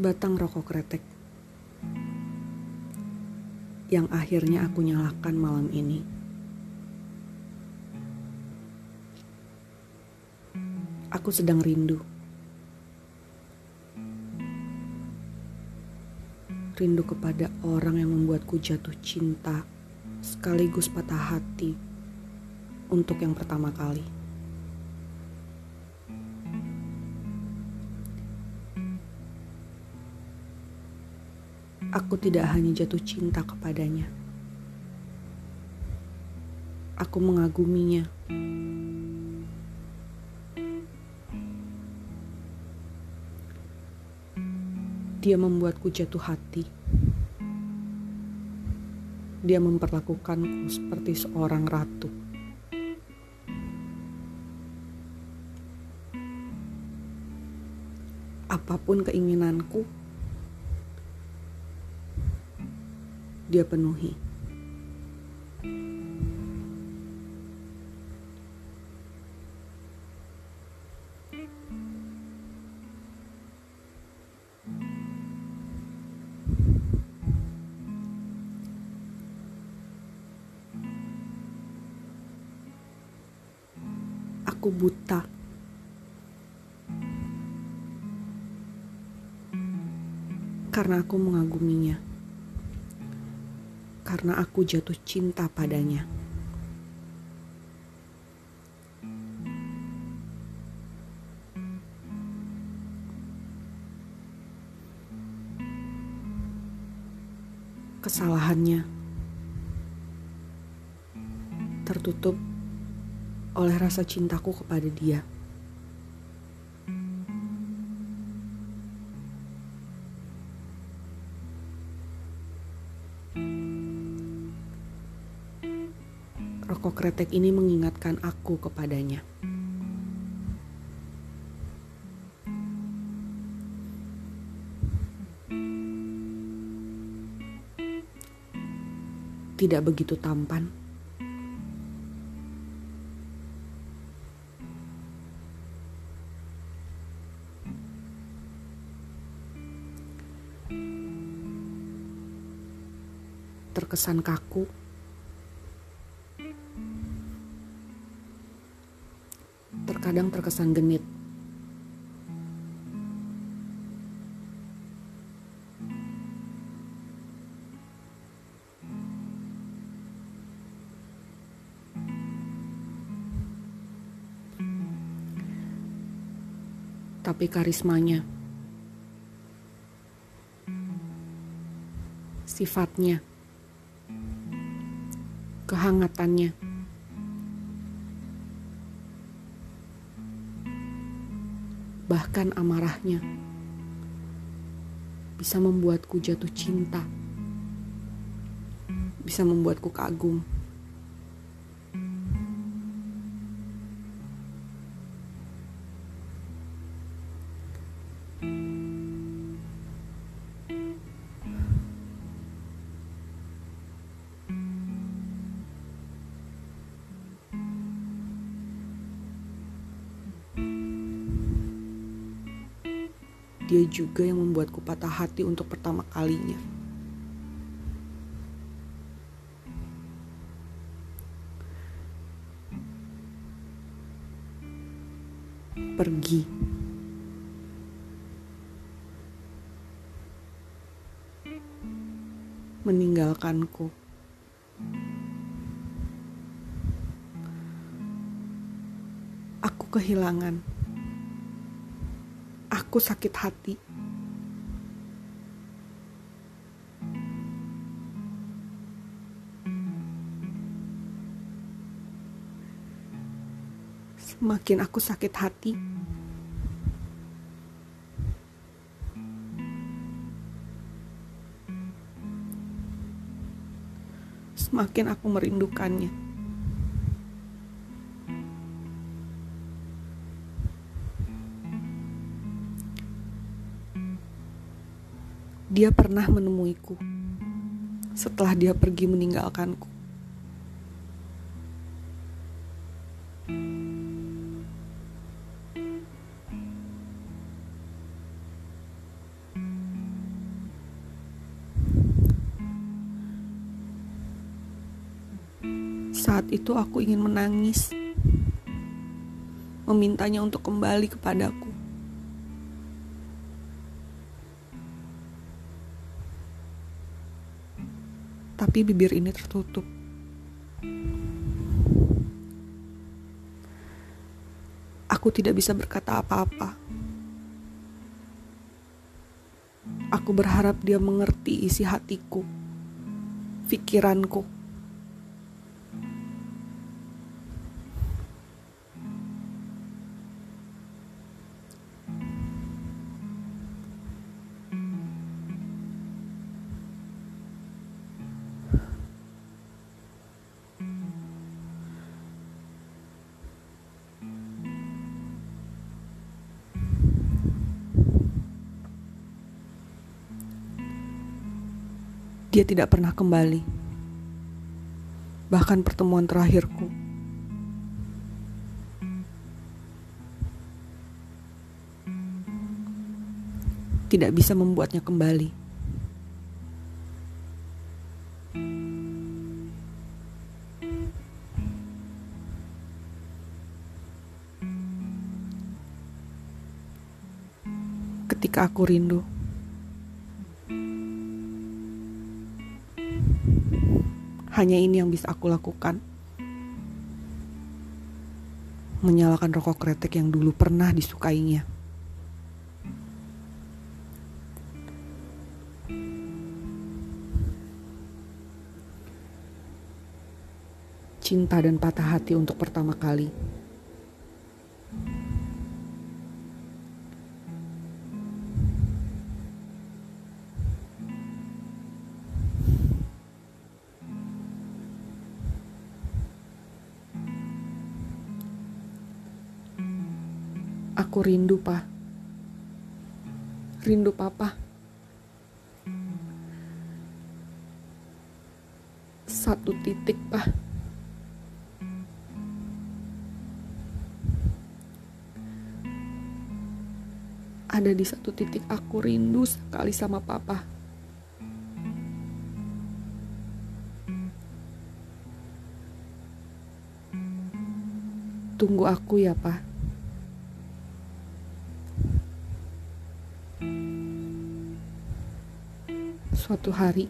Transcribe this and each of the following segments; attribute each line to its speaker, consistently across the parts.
Speaker 1: Sebatang rokok kretek yang akhirnya aku nyalakan malam ini. Aku sedang rindu. Rindu kepada orang yang membuatku jatuh cinta sekaligus patah hati untuk yang pertama kali. Aku tidak hanya jatuh cinta kepadanya. Aku mengaguminya. Dia membuatku jatuh hati. Dia memperlakukanku seperti seorang ratu. Apa pun keinginanku, dia penuhi. Aku buta. Karena aku mengaguminya karena aku jatuh cinta padanya. Kesalahannya tertutup oleh rasa cintaku kepada dia. Rokok kretek ini mengingatkan aku kepadanya. Tidak begitu tampan. Terkesan kaku. Terkadang terkesan genit. Tapi karismanya, sifatnya, kehangatannya, bahkan amarahnya bisa membuatku jatuh cinta, bisa membuatku kagum. Dia juga yang membuatku patah hati untuk pertama kalinya. Pergi. Meninggalkanku. Aku kehilangan aku sakit hati. Semakin aku sakit hati, semakin aku merindukannya. dia pernah menemuiku setelah dia pergi meninggalkanku. Saat itu aku ingin menangis, memintanya untuk kembali kepadaku. Tapi bibir ini tertutup. Aku tidak bisa berkata apa-apa. Aku berharap dia mengerti isi hatiku, pikiranku. Dia tidak pernah kembali. Bahkan pertemuan terakhirku. Tidak bisa membuatnya kembali. Ketika aku rindu. Hanya ini yang bisa aku lakukan. Menyalakan rokok kretek yang dulu pernah disukainya. Cinta dan patah hati untuk pertama kali. Aku rindu, Pak. Rindu Papa. Satu titik, Pak. Ada di satu titik aku rindu sekali sama Papa. Tunggu aku ya, Pak. Suatu hari.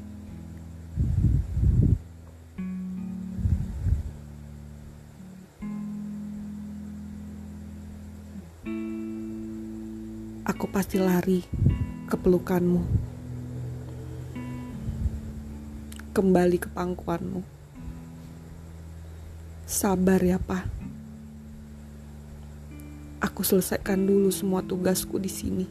Speaker 1: Aku pasti lari ke pelukanmu. Kembali ke pangkuanmu. Sabar ya pak. Aku selesaikan dulu semua tugasku di sini